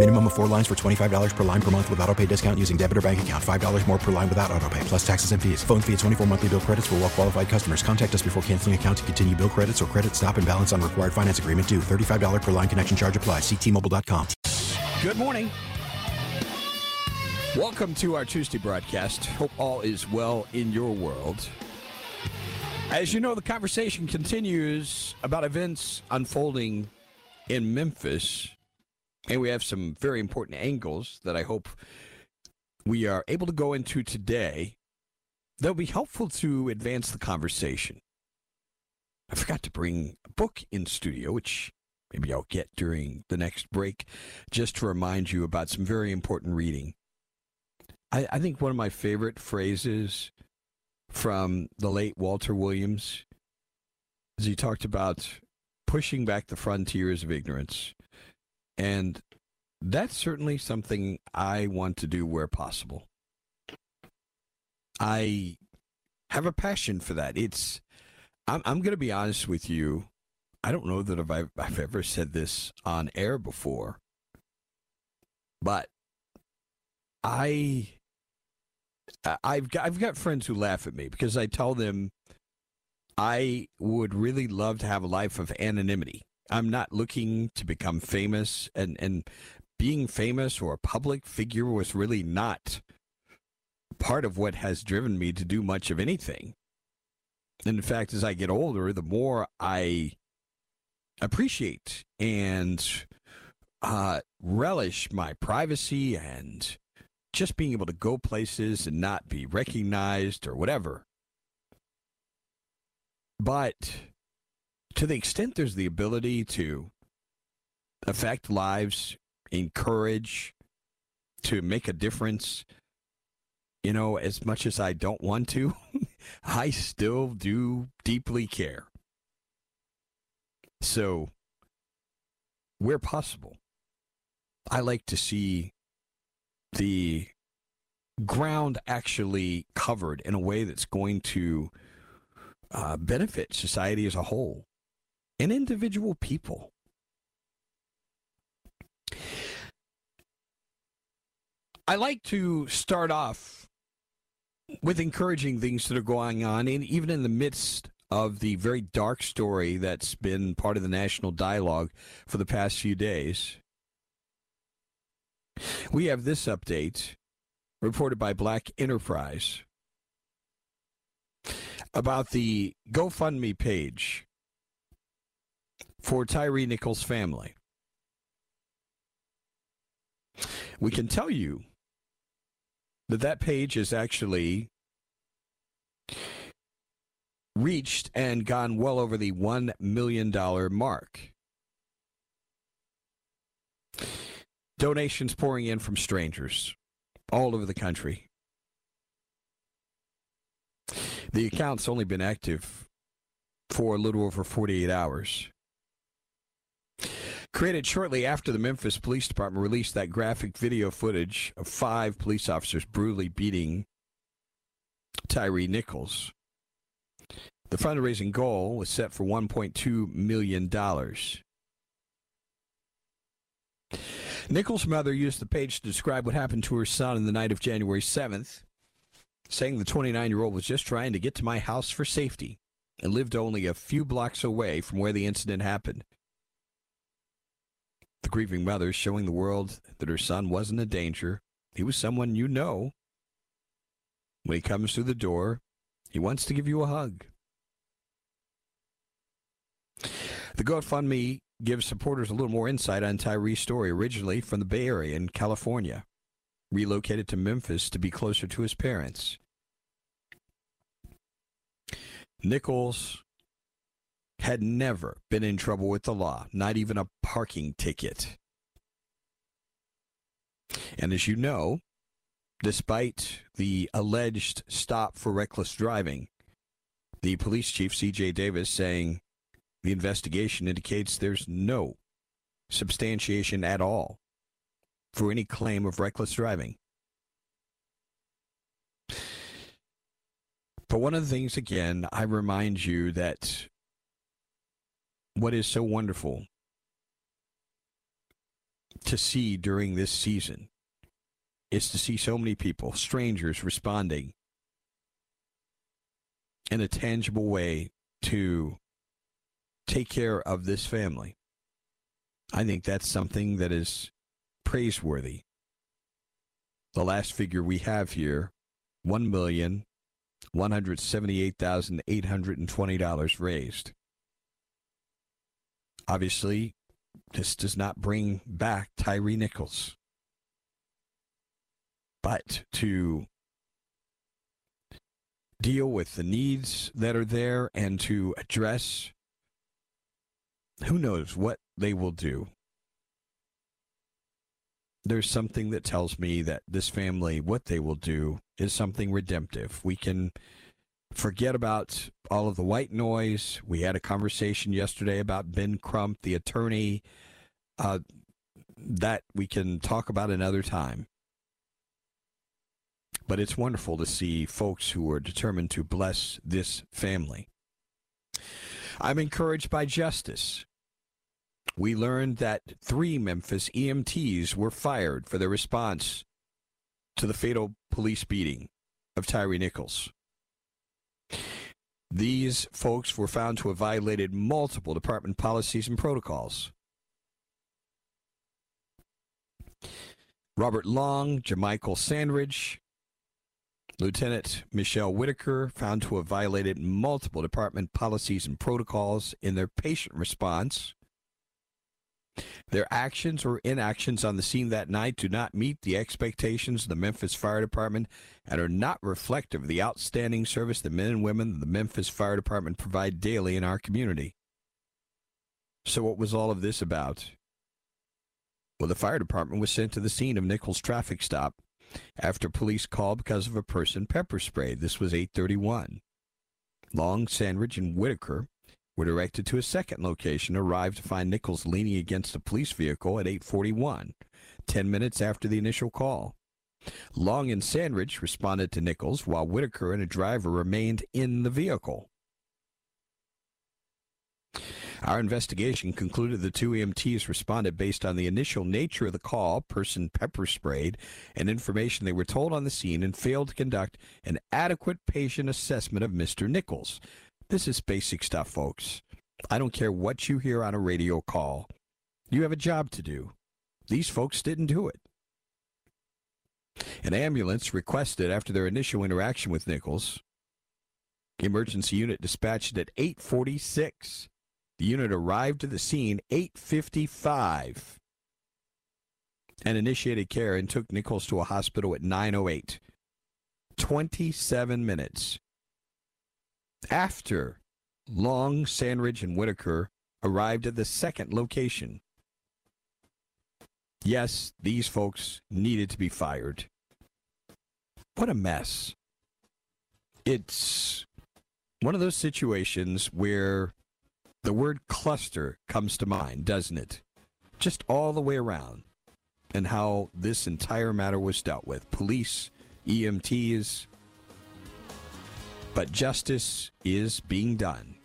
Minimum of four lines for $25 per line per month with auto pay discount using debit or bank account. $5 more per line without auto pay, plus taxes and fees. Phone fee at 24 monthly bill credits for well qualified customers. Contact us before canceling account to continue bill credits or credit stop and balance on required finance agreement due. $35 per line connection charge applies. Ctmobile.com. Good morning. Welcome to our Tuesday broadcast. Hope all is well in your world. As you know, the conversation continues about events unfolding in Memphis, and we have some very important angles that I hope we are able to go into today that'll be helpful to advance the conversation. I forgot to bring a book in studio, which maybe I'll get during the next break, just to remind you about some very important reading. I, I think one of my favorite phrases from the late Walter Williams is he talked about pushing back the frontiers of ignorance. And that's certainly something I want to do where possible. I have a passion for that. It's I'm I'm going to be honest with you. I don't know that I've I've ever said this on air before, but I I've got, I've got friends who laugh at me because I tell them I would really love to have a life of anonymity. I'm not looking to become famous and and being famous or a public figure was really not part of what has driven me to do much of anything. And in fact, as I get older, the more I appreciate and uh, relish my privacy and just being able to go places and not be recognized or whatever. But to the extent there's the ability to affect lives, encourage, to make a difference, you know, as much as I don't want to, I still do deeply care. So, where possible, I like to see the ground actually covered in a way that's going to uh, benefit society as a whole and individual people. I like to start off with encouraging things that are going on, and even in the midst of the very dark story that's been part of the national dialogue for the past few days. We have this update reported by Black Enterprise about the GoFundMe page for Tyre Nichols' family. We can tell you that that page is actually reached and gone well over the $1 million mark. Donations pouring in from strangers all over the country. The account's only been active for a little over 48 hours. Created shortly after the Memphis Police Department released that graphic video footage of five police officers brutally beating Tyre Nichols. The fundraising goal was set for $1.2 million. Nichols' mother used the page to describe what happened to her son in the night of January 7th, saying the 29 year old was just trying to get to my house for safety and lived only a few blocks away from where the incident happened. The grieving mother showing the world that her son wasn't a danger. He was someone you know. When he comes through the door, he wants to give you a hug. The GoFundMe gives supporters a little more insight on Tyre's story, originally from the Bay Area in California, relocated to Memphis to be closer to his parents. Nichols had never been in trouble with the law, not even a parking ticket. And as you know, despite the alleged stop for reckless driving, the police chief, C.J. Davis, saying the investigation indicates there's no substantiation at all for any claim of reckless driving. But one of the things, again, I remind you that what is so wonderful to see during this season is to see so many people, strangers, responding in a tangible way to take care of this family. I think that's something that is praiseworthy. The last figure we have here, one million one hundred seventy-eight thousand eight hundred and twenty dollars raised. Obviously, this does not bring back Tyre Nichols. But to deal with the needs that are there and to address who knows what they will do. There's something that tells me that this family, what they will do, is something redemptive. We can forget about all of the white noise. We had a conversation yesterday about Ben Crump, the attorney. Uh, that we can talk about another time. But it's wonderful to see folks who are determined to bless this family. I'm encouraged by justice. We learned that three Memphis EMTs were fired for their response to the fatal police beating of Tyre Nichols. These folks were found to have violated multiple department policies and protocols. Robert Long, Jamichael Sandridge, Lieutenant Michelle Whitaker found to have violated multiple department policies and protocols in their patient response. Their actions or inactions on the scene that night do not meet the expectations of the Memphis Fire Department and are not reflective of the outstanding service the men and women of the Memphis Fire Department provide daily in our community. So, what was all of this about? Well, the fire department was sent to the scene of Nichols' traffic stop after police called because of a person pepper sprayed. This was 831. Long, Sandridge, and Whitaker were directed to a second location, arrived to find Nichols leaning against a police vehicle at 841, 10 minutes after the initial call. Long and Sandridge responded to Nichols, while Whitaker and a driver remained in the vehicle. Our investigation concluded the two EMTs responded based on the initial nature of the call, person pepper sprayed, and information they were told on the scene, and failed to conduct an adequate patient assessment of Mr. Nichols. This is basic stuff, folks. I don't care what you hear on a radio call. You have a job to do. These folks didn't do it. An ambulance requested after their initial interaction with Nichols. Emergency unit dispatched at 846. The unit arrived to the scene 855 and initiated care and took Nichols to a hospital at 908. 27 minutes after Long, Sandridge, and Whitaker arrived at the second location. Yes, these folks needed to be fired. What a mess. It's one of those situations where the word cluster comes to mind, doesn't it? Just all the way around. And how this entire matter was dealt with. Police, EMTs, but justice is being done.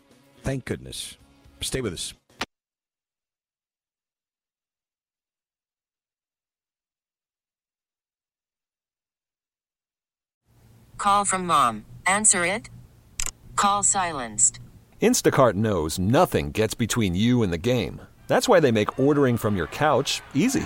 Thank goodness. Stay with us. Call from mom. Answer it. Call silenced. Instacart knows nothing gets between you and the game. That's why they make ordering from your couch easy.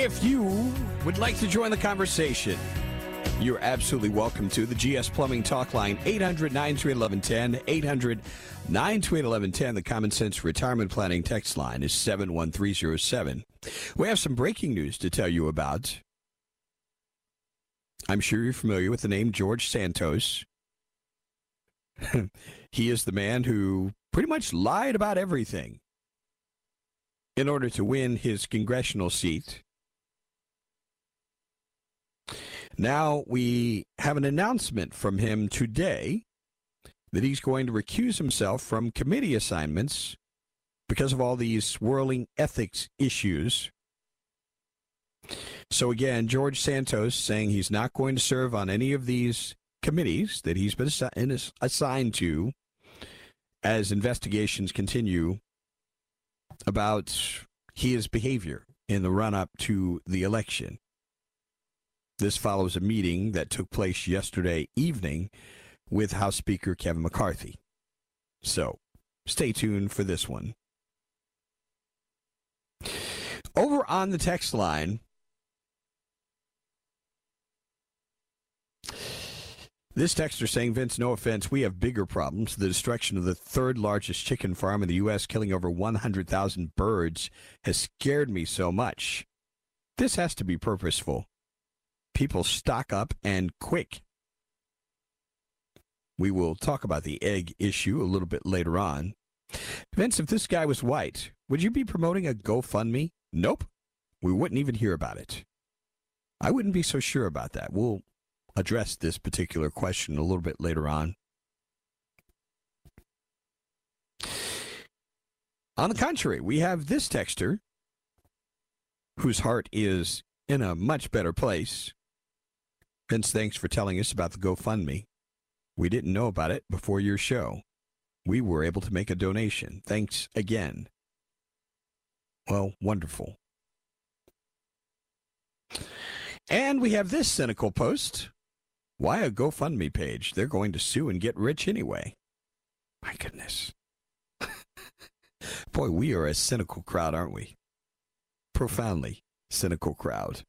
If you would like to join the conversation, you're absolutely welcome to the GS Plumbing Talk Line, 800 928 800 928 The Common Sense Retirement Planning text line is 71307. We have some breaking news to tell you about. I'm sure you're familiar with the name George Santos. he is the man who pretty much lied about everything in order to win his congressional seat. Now we have an announcement from him today that he's going to recuse himself from committee assignments because of all these swirling ethics issues. So again, George Santos saying he's not going to serve on any of these committees that he's been assi- assigned to as investigations continue about his behavior in the run up to the election. This follows a meeting that took place yesterday evening with House Speaker Kevin McCarthy. So stay tuned for this one. Over on the text line, This texter saying, Vince, no offense, we have bigger problems. The destruction of the third largest chicken farm in the U.S., killing over 100,000 birds, has scared me so much. This has to be purposeful. People stock up and quick. We will talk about the egg issue a little bit later on. Vince, if this guy was white, would you be promoting a GoFundMe? Nope. We wouldn't even hear about it. I wouldn't be so sure about that. We'll address this particular question a little bit later on. On the contrary, we have this texter whose heart is in a much better place. Vince, thanks for telling us about the GoFundMe. We didn't know about it before your show. We were able to make a donation. Thanks again. Well, wonderful. And we have this cynical post. Why a GoFundMe page? They're going to sue and get rich anyway. My goodness. Boy, we are a cynical crowd, aren't we? Profoundly cynical crowd.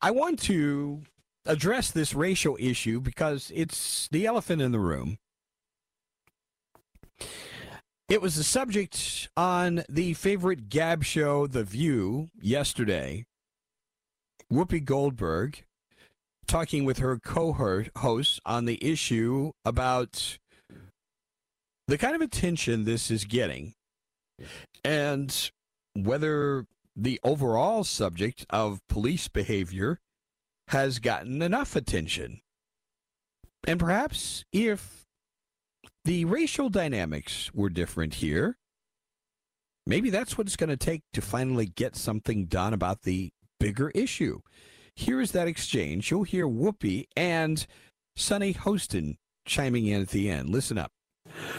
I want to address this racial issue because it's the elephant in the room. It was the subject on the favorite Gab show, The View, yesterday. Whoopi Goldberg talking with her co-host on the issue about the kind of attention this is getting and whether the overall subject of police behavior has gotten enough attention. And perhaps if the racial dynamics were different here, maybe that's what it's going to take to finally get something done about the bigger issue. Here is that exchange. You'll hear Whoopi and Sunny Hostin chiming in at the end. Listen up.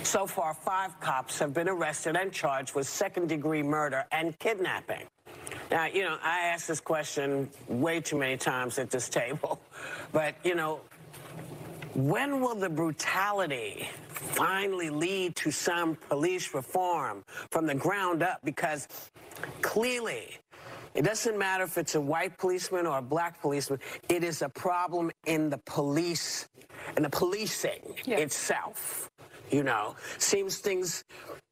So far, five cops have been arrested and charged with second degree murder and kidnapping. Now, you know, I asked this question way too many times at this table, but, you know, when will the brutality finally lead to some police reform from the ground up? Because clearly, it doesn't matter if it's a white policeman or a black policeman. It is a problem in the police and the policing yeah. itself. You know, seems things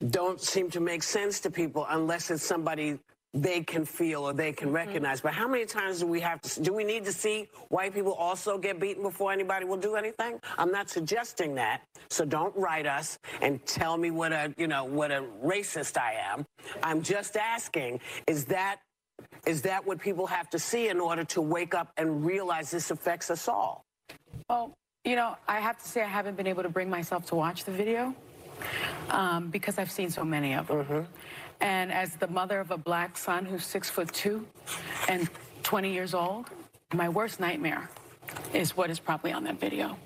don't seem to make sense to people unless it's somebody they can feel or they can mm-hmm. recognize. But how many times do we have to, do we need to see white people also get beaten before anybody will do anything? I'm not suggesting that. So don't write us and tell me what a, you know, what a racist I am. I'm just asking, is that, is that what people have to see in order to wake up and realize this affects us all? Well, you know, I have to say I haven't been able to bring myself to watch the video um, because I've seen so many of them. Mm-hmm. And as the mother of a black son who's six foot two and 20 years old, my worst nightmare is what is probably on that video.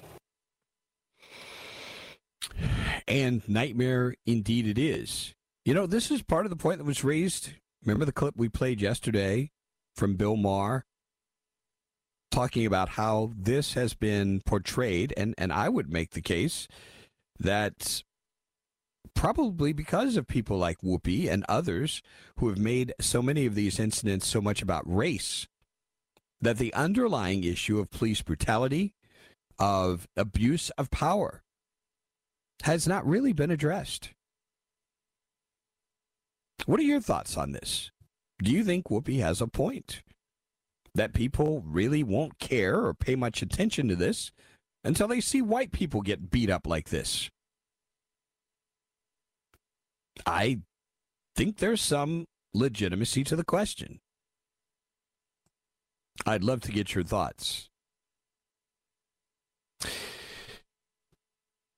And nightmare indeed it is. You know, this is part of the point that was raised. Remember the clip we played yesterday from Bill Maher talking about how this has been portrayed, and, and I would make the case that probably because of people like Whoopi and others who have made so many of these incidents so much about race, that the underlying issue of police brutality, of abuse of power, has not really been addressed. What are your thoughts on this? Do you think Whoopi has a point? That people really won't care or pay much attention to this until they see white people get beat up like this? I think there's some legitimacy to the question. I'd love to get your thoughts.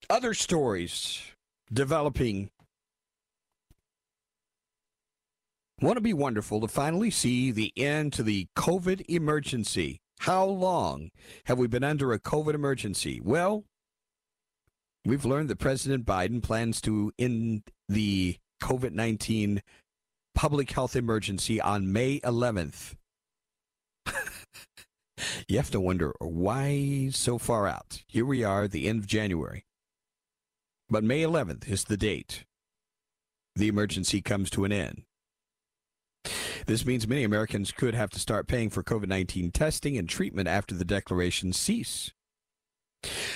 Other stories developing. Want to be wonderful to finally see the end to the COVID emergency. How long have we been under a COVID emergency? Well, we've learned that President Biden plans to end the COVID 19 public health emergency on May 11th. you have to wonder why so far out. Here we are, the end of January. But May 11th is the date the emergency comes to an end. This means many Americans could have to start paying for COVID 19 testing and treatment after the declarations cease.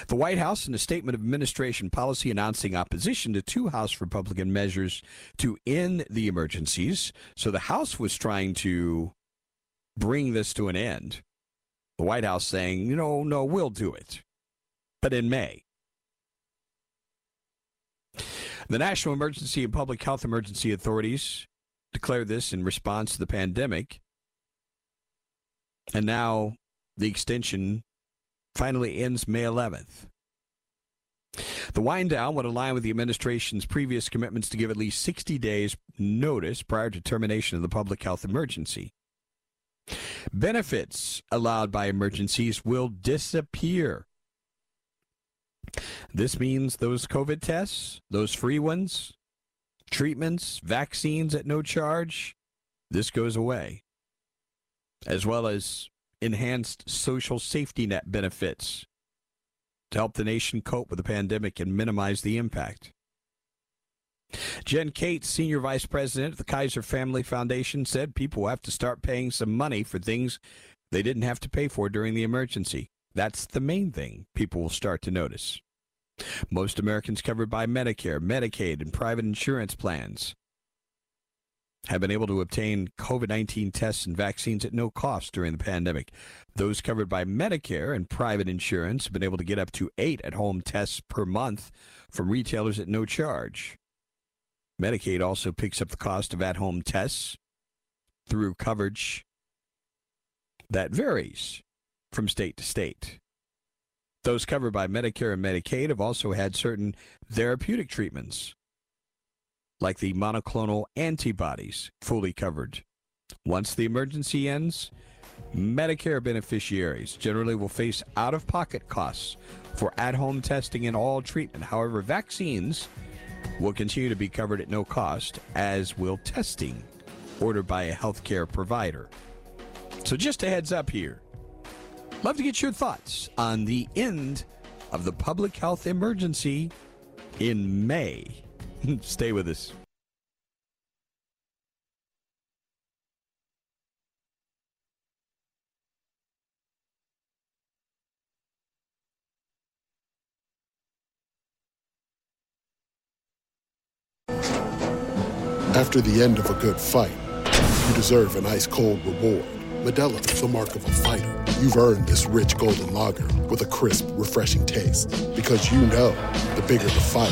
The White House, in a statement of administration policy announcing opposition to two House Republican measures to end the emergencies, so the House was trying to bring this to an end. The White House saying, know, no, we'll do it, but in May. The National Emergency and Public Health Emergency Authorities declared this in response to the pandemic. And now the extension finally ends May 11th. The wind down would align with the administration's previous commitments to give at least 60 days notice prior to termination of the public health emergency. Benefits allowed by emergencies will disappear. This means those COVID tests, those free ones, treatments, vaccines at no charge, this goes away. As well as enhanced social safety net benefits to help the nation cope with the pandemic and minimize the impact. Jen Kates, Senior Vice President of the Kaiser Family Foundation, said people will have to start paying some money for things they didn't have to pay for during the emergency. That's the main thing people will start to notice. Most Americans covered by Medicare, Medicaid, and private insurance plans have been able to obtain COVID 19 tests and vaccines at no cost during the pandemic. Those covered by Medicare and private insurance have been able to get up to eight at home tests per month from retailers at no charge. Medicaid also picks up the cost of at home tests through coverage that varies from state to state. Those covered by Medicare and Medicaid have also had certain therapeutic treatments, like the monoclonal antibodies, fully covered. Once the emergency ends, Medicare beneficiaries generally will face out of pocket costs for at home testing and all treatment. However, vaccines will continue to be covered at no cost, as will testing ordered by a healthcare provider. So, just a heads up here. Love to get your thoughts on the end of the public health emergency in May. Stay with us. After the end of a good fight, you deserve an ice cold reward. Modelo is the mark of a fighter. You've earned this rich golden lager with a crisp, refreshing taste. Because you know the bigger the fight,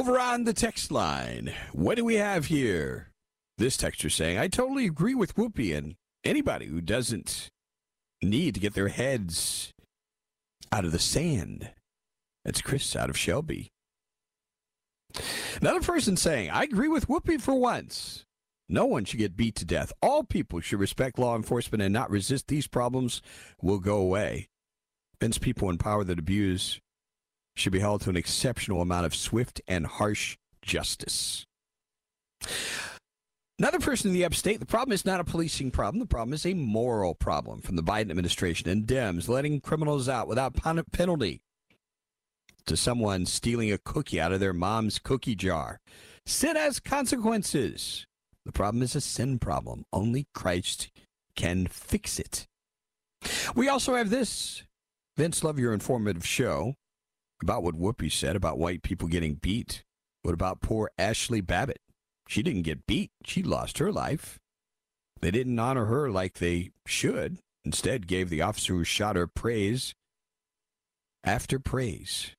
Over on the text line, what do we have here? This texter saying, I totally agree with Whoopi and anybody who doesn't need to get their heads out of the sand. That's Chris out of Shelby. Another person saying, I agree with Whoopi for once. No one should get beat to death. All people should respect law enforcement and not resist. These problems will go away. Vince people in power that abuse should be held to an exceptional amount of swift and harsh justice. Another person in the upstate, the problem is not a policing problem. The problem is a moral problem from the Biden administration and Dems letting criminals out without penalty to someone stealing a cookie out of their mom's cookie jar. Sin has consequences. The problem is a sin problem. Only Christ can fix it. We also have this. Vince, love your informative show about what Whoopi said about white people getting beat. What about poor Ashli Babbitt? She didn't get beat. She lost her life. They didn't honor her like they should. Instead, gave the officer who shot her praise after praise.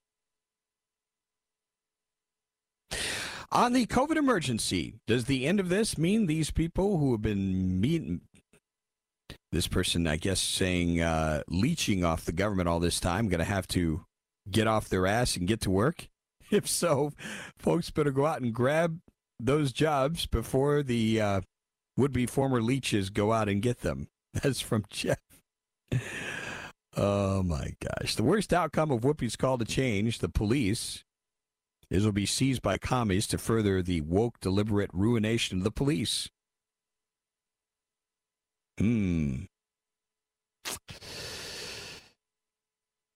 On the COVID emergency, does the end of this mean these people who have been meeting, this person, I guess, saying uh, leeching off the government all this time, going to have to get off their ass and get to work? If so, folks better go out and grab those jobs before the uh, would be former leeches go out and get them. That's from Jeff. Oh my gosh. The worst outcome of Whoopi's call to change the police is will be seized by commies to further the woke, deliberate ruination of the police. Hmm.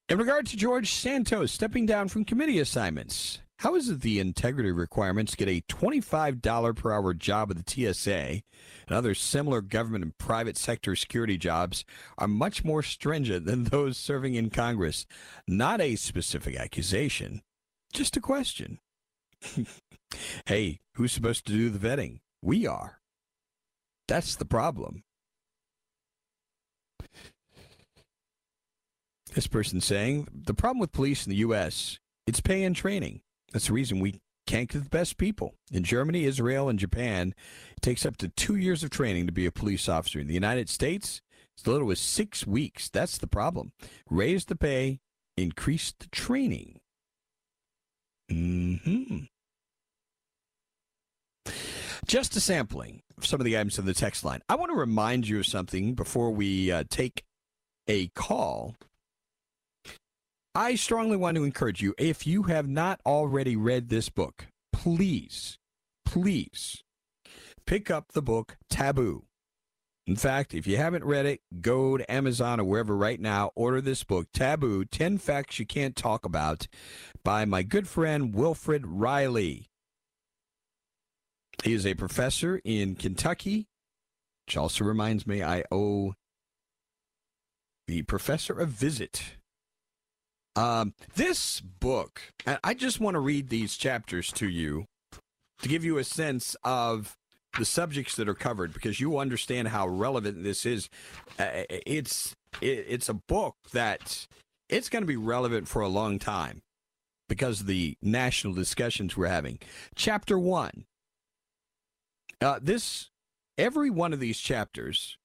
In regard to George Santos stepping down from committee assignments, how is it the integrity requirements get a $25 per hour job at the TSA and other similar government and private sector security jobs are much more stringent than those serving in Congress? Not a specific accusation, just a question. hey, who's supposed to do the vetting? We are. That's the problem. This person saying the problem with police in the U.S. it's pay and training. That's the reason we can't get the best people. In Germany, Israel, and Japan, it takes up to two years of training to be a police officer. In the United States, it's as little as six weeks. That's the problem. Raise the pay, increase the training. Hmm. Just a sampling of some of the items in the text line. I want to remind you of something before we uh, take a call. I strongly want to encourage you, if you have not already read this book, please, please pick up the book Taboo. In fact, if you haven't read it, go to Amazon or wherever right now, order this book, Taboo 10 Facts You Can't Talk About, by my good friend Wilfred Reilly. He is a professor in Kentucky, which also reminds me I owe the professor a visit. Um, this book, I just want to read these chapters to you to give you a sense of the subjects that are covered because you understand how relevant this is. Uh, it's it, it's a book that it's going to be relevant for a long time because of the national discussions we're having. Chapter one. Uh, this every one of these chapters,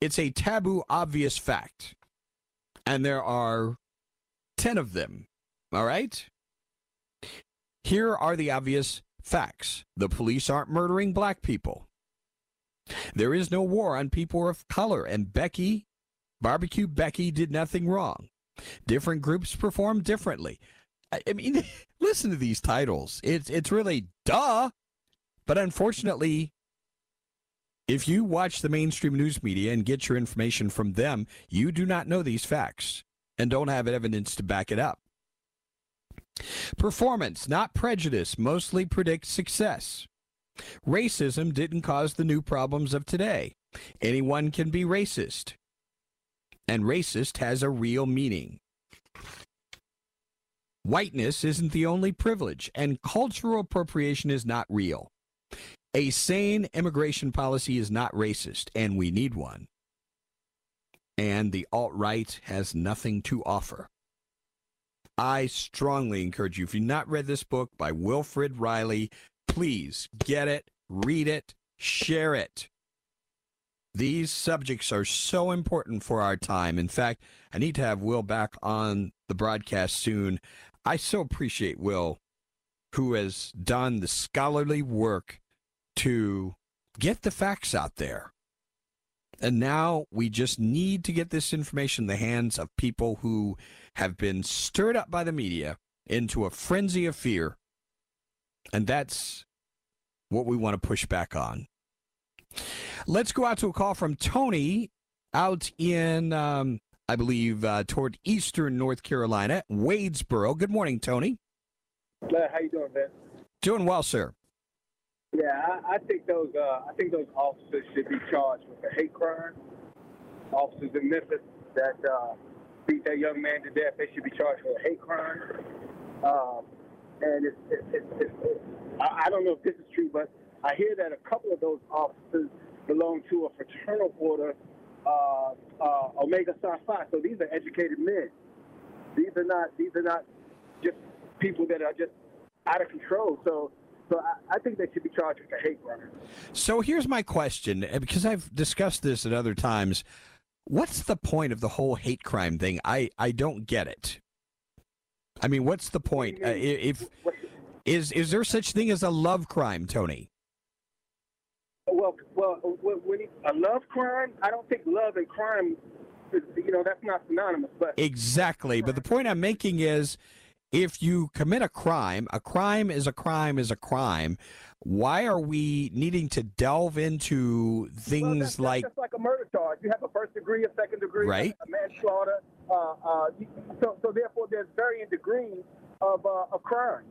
it's a taboo, obvious fact, and there are ten of them. All right. Here are the obvious Facts. The police aren't murdering black people. There is no war on people of color, and Becky, Barbecue Becky, did nothing wrong. Different groups perform differently. I, I mean, listen to these titles. It's it's really duh, but unfortunately, if you watch the mainstream news media and get your information from them, you do not know these facts and don't have evidence to back it up. Performance, not prejudice, mostly predicts success. Racism didn't cause the new problems of today. Anyone can be racist. And racist has a real meaning. Whiteness isn't the only privilege, and cultural appropriation is not real. A sane immigration policy is not racist, and we need one. And the alt right has nothing to offer. I strongly encourage you, if you've not read this book by Wilfred Reilly, please get it, read it, share it. These subjects are so important for our time. In fact, I need to have Will back on the broadcast soon. I so appreciate Will, who has done the scholarly work to get the facts out there. And now we just need to get this information in the hands of people who have been stirred up by the media into a frenzy of fear. And that's what we want to push back on. Let's go out to a call from Tony out in, um, I believe, uh, toward eastern North Carolina, Wadesboro. Good morning, Tony. How you doing, Ben? Doing well, sir. Yeah, I, I think those uh, I think those officers should be charged with a hate crime. Officers in Memphis that uh, beat that young man to death, they should be charged with a hate crime. Um, and it's, it's, it's, it's, I, I don't know if this is true, but I hear that a couple of those officers belong to a fraternal order, uh, uh, Omega Psi Phi. So these are educated men. These are not these are not just people that are just out of control. So so I, I, think they should be charged with a hate crime. So here's my question, because I've discussed this at other times. What's the point of the whole hate crime thing? I, I don't get it. I mean, what's the point? Uh, if is is there such thing as a love crime, Tony? Well, well, when a love crime, I don't think love and crime, is, you know, that's not synonymous. But exactly. But the point I'm making is if you commit a crime, a crime is a crime is a crime. Why are we needing to delve into things well, that's, like that's like a murder charge? You have a first degree, a second degree, right? a manslaughter. Uh, uh, so, so therefore, there's varying degrees of uh, of crime.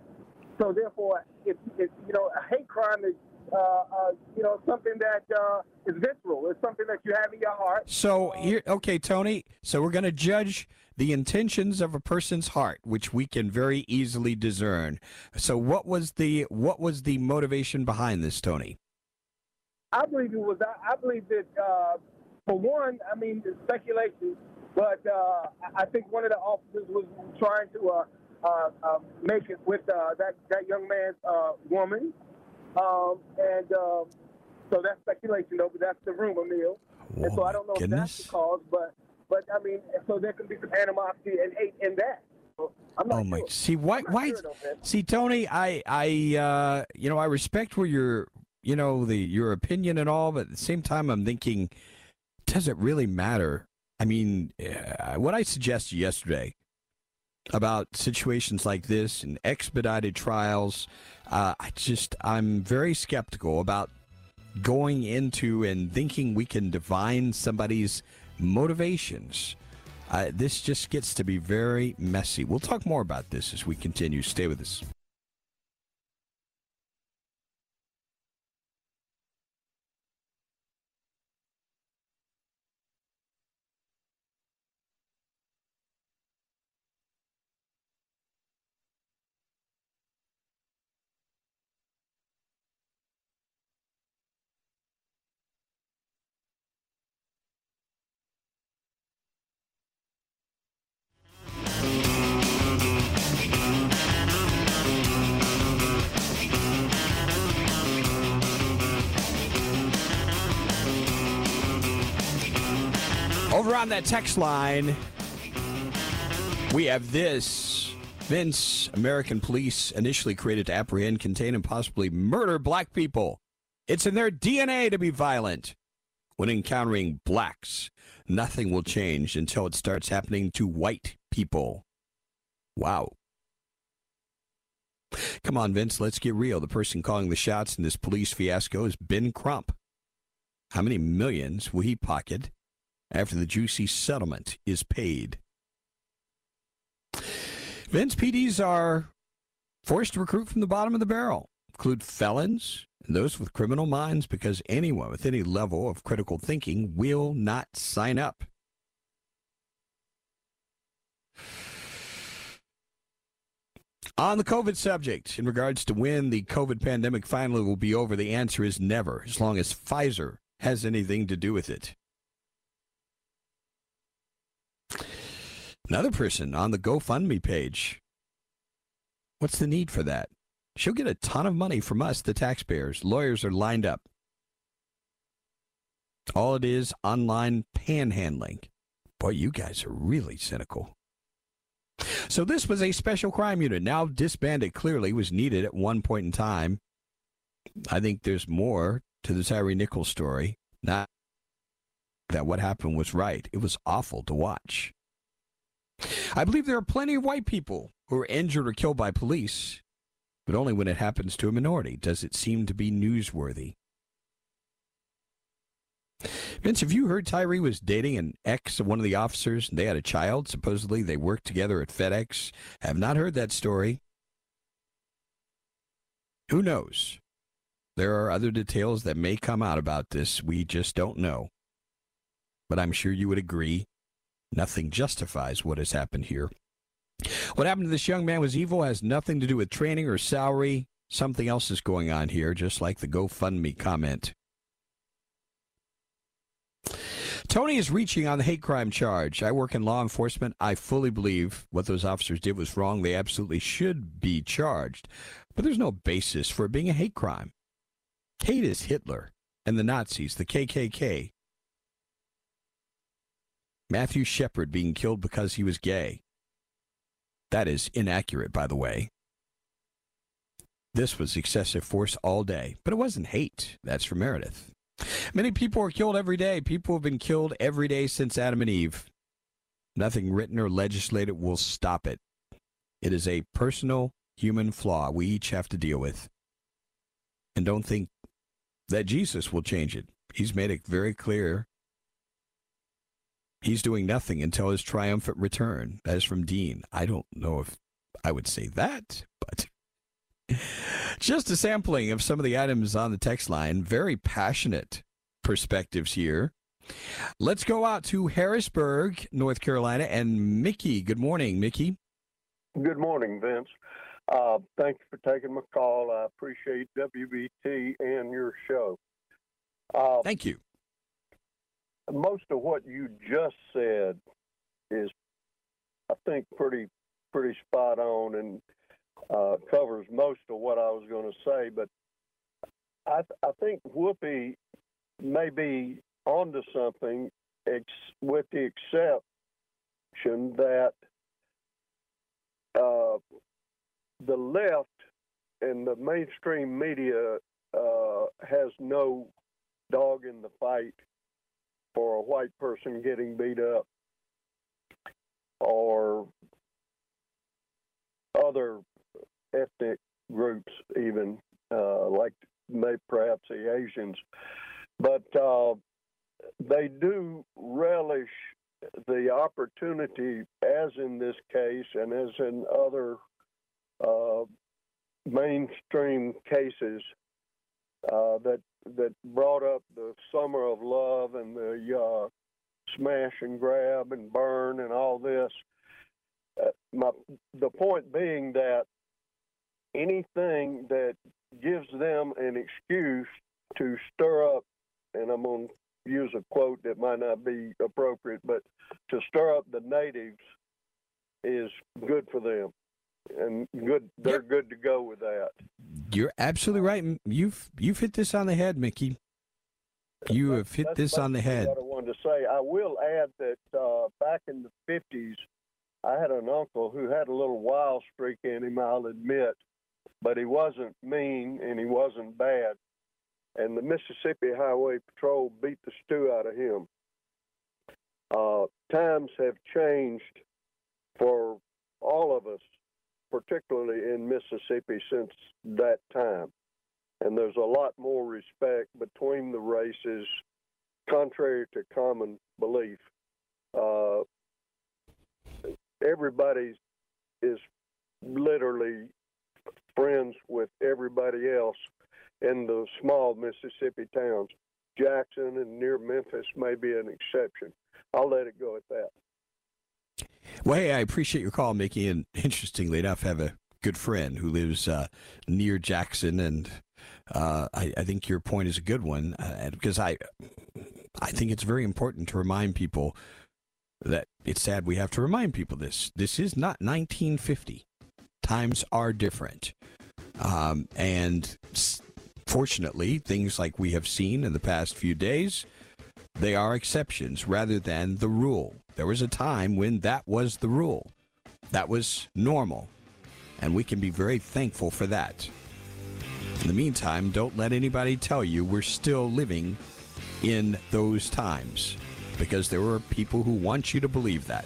So therefore, if, if you know, a hate crime is uh, uh, you know, something that uh, is visceral. It's something that you have in your heart. So here, okay, Tony. So we're going to judge the intentions of a person's heart, which we can very easily discern. So what was the what was the motivation behind this, Tony? I believe it was. I, I believe that uh, for one, I mean, it's speculation, but uh, I think one of the officers was trying to uh, uh, uh make it with uh, that that young man's woman, um, and um, so that's speculation, though. But that's the rumor mill, and so I don't know goodness. if that's the cause, but I mean, so there can be some animosity and hate in that. So oh my! See why? Why? See Tony, I, I, uh, you know, I respect where your, you know, the your opinion and all, but at the same time, I'm thinking, does it really matter? I mean, uh, what I suggested yesterday about situations like this and expedited trials, uh, I just I'm very skeptical about going into and thinking we can divine somebody's motivations. Uh, this just gets to be very messy. We'll talk more about this as we continue. Stay with us. Over on that text line, we have this. Vince, American police initially created to apprehend, contain, and possibly murder black people. It's in their DNA to be violent. When encountering blacks, nothing will change until it starts happening to white people. Wow. Come on, Vince, let's get real. The person calling the shots in this police fiasco is Ben Crump. How many millions will he pocket after the juicy settlement is paid. Vince PDs are forced to recruit from the bottom of the barrel, include felons and those with criminal minds, because anyone with any level of critical thinking will not sign up. On the COVID subject, in regards to when the COVID pandemic finally will be over, the answer is never, as long as Pfizer has anything to do with it. Another person on the GoFundMe page. What's the need for that? She'll get a ton of money from us, the taxpayers. Lawyers are lined up. All it is online panhandling. Boy, you guys are really cynical. So this was a special crime unit. Now disbanded clearly was needed at one point in time. I think there's more to the Tyre Nichols story. Not that what happened was right. It was awful to watch. I believe there are plenty of white people who are injured or killed by police, but only when it happens to a minority does it seem to be newsworthy. Vince, have you heard Tyree was dating an ex of one of the officers and they had a child? Supposedly they worked together at FedEx. Have not heard that story. Who knows? There are other details that may come out about this. We just don't know. But I'm sure you would agree Nothing justifies what has happened here. What happened to this young man was evil, has nothing to do with training or salary. Something else is going on here, just like the GoFundMe comment. Tony is reaching on the hate crime charge. I work in law enforcement. I fully believe what those officers did was wrong. They absolutely should be charged. But there's no basis for it being a hate crime. Hate is Hitler and the Nazis, the KKK, Matthew Shepard being killed because he was gay. That is inaccurate, by the way. This was excessive force all day, but it wasn't hate. That's from Meredith. Many people are killed every day. People have been killed every day since Adam and Eve. Nothing written or legislated will stop it. It is a personal human flaw we each have to deal with. And don't think that Jesus will change it. He's made it very clear He's doing nothing until his triumphant return. That is from Dean. I don't know if I would say that, but just a sampling of some of the items on the text line. Very passionate perspectives here. Let's go out to Harrisburg, North Carolina, and Mickey. Good morning, Mickey. Good morning, Vince. Uh, thank you for taking my call. I appreciate WBT and your show. Uh, Thank you most of what you just said is, I think, pretty pretty spot on and uh, covers most of what I was going to say. But I, I think Whoopi may be onto something, ex- with the exception that uh, the left and the mainstream media uh, has no dog in the fight for a white person getting beat up or other ethnic groups, even uh, like maybe perhaps the Asians. But uh, they do relish the opportunity, as in this case and as in other uh, mainstream cases uh, that that brought up the summer of love and the uh, smash and grab and burn and all this. Uh, my the point being that anything that gives them an excuse to stir up, and I'm going to use a quote that might not be appropriate, but to stir up the natives is good for them, and good. They're good to go with that. You're absolutely right. You've you've hit this on the head, Mickey. You have hit this on the head. What I wanted to say. I will add that uh, back in the fifties, I had an uncle who had a little wild streak in him. I'll admit, but he wasn't mean and he wasn't bad. And the Mississippi Highway Patrol beat the stew out of him. Uh, times have changed for all of us, particularly in Mississippi, since that time. And there's a lot more respect between the races, contrary to common belief. Uh, everybody is literally friends with everybody else in the small Mississippi towns. Jackson and near Memphis may be an exception. I'll let it go at that. Well, hey, I appreciate your call, Mickey. And interestingly enough, have a good friend who lives uh, near Jackson, and uh, I, I, think your point is a good one uh, because I, I think it's very important to remind people that it's sad we have to remind people this. This is not 1950. Times are different, um, and fortunately, things like we have seen in the past few days, they are exceptions rather than the rule. There was a time when that was the rule. That was normal. And we can be very thankful for that. In the meantime, don't let anybody tell you we're still living in those times because there are people who want you to believe that.